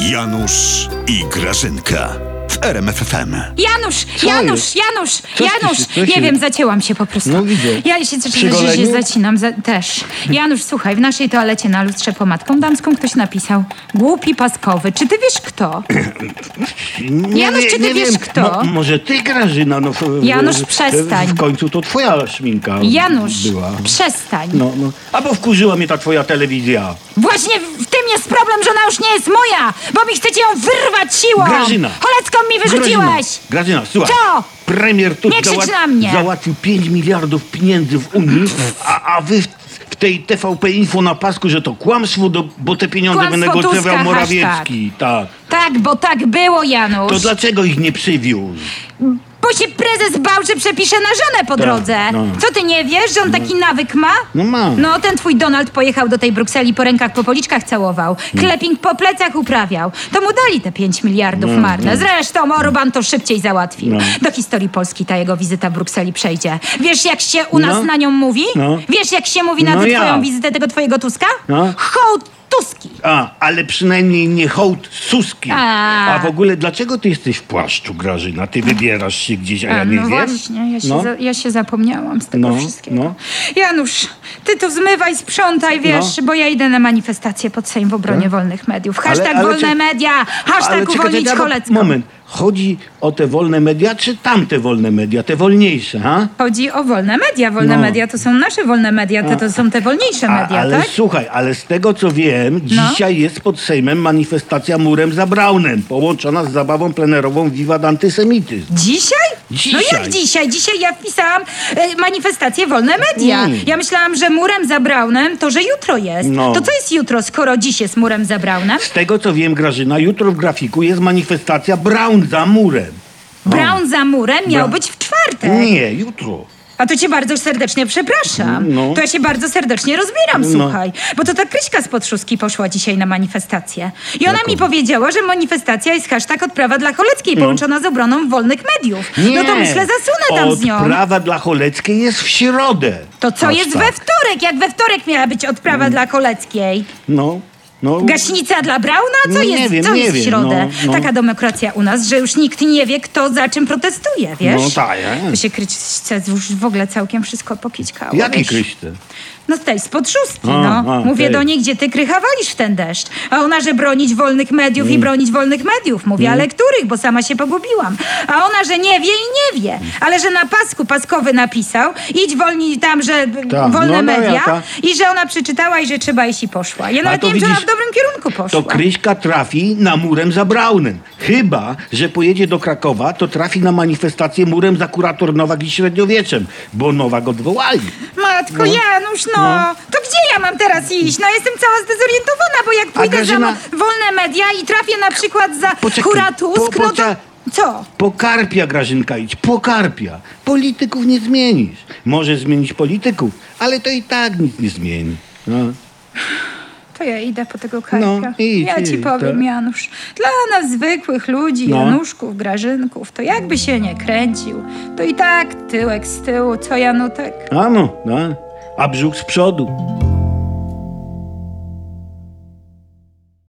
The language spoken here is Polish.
Janusz i Grażynka w RMFFM. Janusz, Co Janusz, jest? Janusz, Janusz! się- nie się- wiem, zacięłam się po prostu. No widzę. Ja się, Przy że się goleniu? zacinam za, też. Janusz, słuchaj, w naszej toalecie na lustrze pomadką damską ktoś napisał Głupi paskowy. Czy ty wiesz kto? Nie, Janusz, czy ty wiesz wiem. kto? Mo, może ty, Grażyna, no... w- w- Janusz, w- przestań. W końcu to twoja szminka Janusz, była. przestań. No, no. Albo wkurzyła mnie ta twoja telewizja. Właśnie w tym jest problem, że ona już nie jest moja, bo mi chcecie ją wyrwać siłą. Grażyna. Cholecką mi wyrzuciłeś. Grażyna, Grażyna słuchaj. Co? Premier Nie na mnie. załatwił 5 miliardów pieniędzy w Unii, a, a wy w, tej TVP Info na pasku, że to kłamstwo, do, bo te pieniądze Kłamstwo Tuska, Morawiecki. Tak. Tak, bo tak było, Janusz. To dlaczego ich nie przywiózł? Się prezes bał, że przepisze na żonę po drodze. no. Co ty nie wiesz, że on taki nawyk ma? No mam. No, ten twój Donald pojechał do tej Brukseli, po rękach, po policzkach całował. Kleping po plecach uprawiał. To mu dali te 5 miliardów marne. Zresztą Orban to szybciej załatwił. No. Do historii Polski ta jego wizyta w Brukseli przejdzie. Wiesz, jak się u nas No. na nią mówi? No. Wiesz, jak się mówi na No tę jak? twoją wizytę tego twojego Tuska? No. Hołd Tuski. A, ale przynajmniej nie hołd Suski. A. A w ogóle dlaczego ty jesteś w płaszczu, Grażyna? Ty wybierasz się gdzieś, a ja nie no wiem. właśnie, ja się, No. za, ja się zapomniałam z tego No, wszystkiego. no. Janusz, ty tu zmywaj, sprzątaj, wiesz, No. bo ja idę na manifestację pod Sejm w obronie Tak? wolnych mediów. Ale- Hashtag ale wolne czy- media, hashtag Ale uwolnić Cholecką. Moment, chodzi o te wolne media, czy tamte wolne media, te wolniejsze, ha? Chodzi o wolne media. Wolne No. media to są nasze wolne media, te to są te wolniejsze A, media, ale tak? słuchaj, ale z tego co wiem, No. dzisiaj jest pod Sejmem manifestacja murem za Braunem, połączona z zabawą plenerową Wiwat Antysemityzm. Dzisiaj? No Dzisiaj. jak dzisiaj? Dzisiaj ja wpisałam e, manifestację wolne media. Mm. Ja myślałam, że murem za Braunem to, że jutro jest. No. To co jest jutro, skoro dziś jest murem za Braunem? Z tego co wiem, Grażyna, jutro w grafiku jest manifestacja Braun za murem. Brown za murem miał Bra- być w czwartek. Nie, jutro. A to cię bardzo serdecznie przepraszam. No. To ja się bardzo serdecznie rozbieram, No. słuchaj. Bo to ta Kryśka z Podszówki poszła dzisiaj na manifestację. I ona Jaką? mi powiedziała, że manifestacja jest hashtag odprawa dla Choleckiej, połączona z obroną wolnych mediów. No. Nie. No to myślę, zasunę tam z nią. Odprawa dla Choleckiej jest w środę. To co Aż jest tak. we wtorek? Jak we wtorek miała być odprawa dla Choleckiej? No, no. Gaśnica dla Brauna? Co Nie jest, wiem, co nie jest w wiem, środę? no, no. Taka demokracja u nas, że już nikt nie wie, kto za czym protestuje, wiesz? No tak, ja. To się Kryśce już w ogóle całkiem wszystko pokićkało. Jakiej wiesz? Kryście? No tej spod szóstki, A, no. a, Mówię tej. do niej, gdzie ty krycha walisz w ten deszcz. A ona, że bronić wolnych mediów Mm. i bronić wolnych mediów. Mówię, ale których, bo sama się pogubiłam. A ona, że nie wie i nie wie. Ale że na pasku paskowy napisał, idź wolni tam, że Tak, wolne no, no, media. jaka? I że ona przeczytała i że trzeba iść i poszła. Ja nawet nie wiem, czy ona w dobrym kierunku poszła. To Kryśka trafi na murem za Braunem. Chyba, że pojedzie do Krakowa, to trafi na manifestację murem za kurator Nowak i średniowieczem, bo Nowak odwołali. Matko, Janusz, no. To gdzie ja mam teraz iść? No jestem cała zdezorientowana, bo jak pójdę Grażyna- za wolne media i trafię na przykład za Poczekaj, Hura Tusk, po- no to... Co? Po Karpia, Grażynka, idź, po Karpia. Polityków nie zmienisz. Może zmienić polityków, ale to i tak nic nie zmieni. No. To ja idę po tego karpia. No, idź, ja ci idź, powiem, tak. Janusz. Dla nas zwykłych ludzi, No. Januszków, Grażynków, to jakby się nie kręcił, to i tak tyłek z tyłu, co Janutek? A no, no. A brzuch z przodu.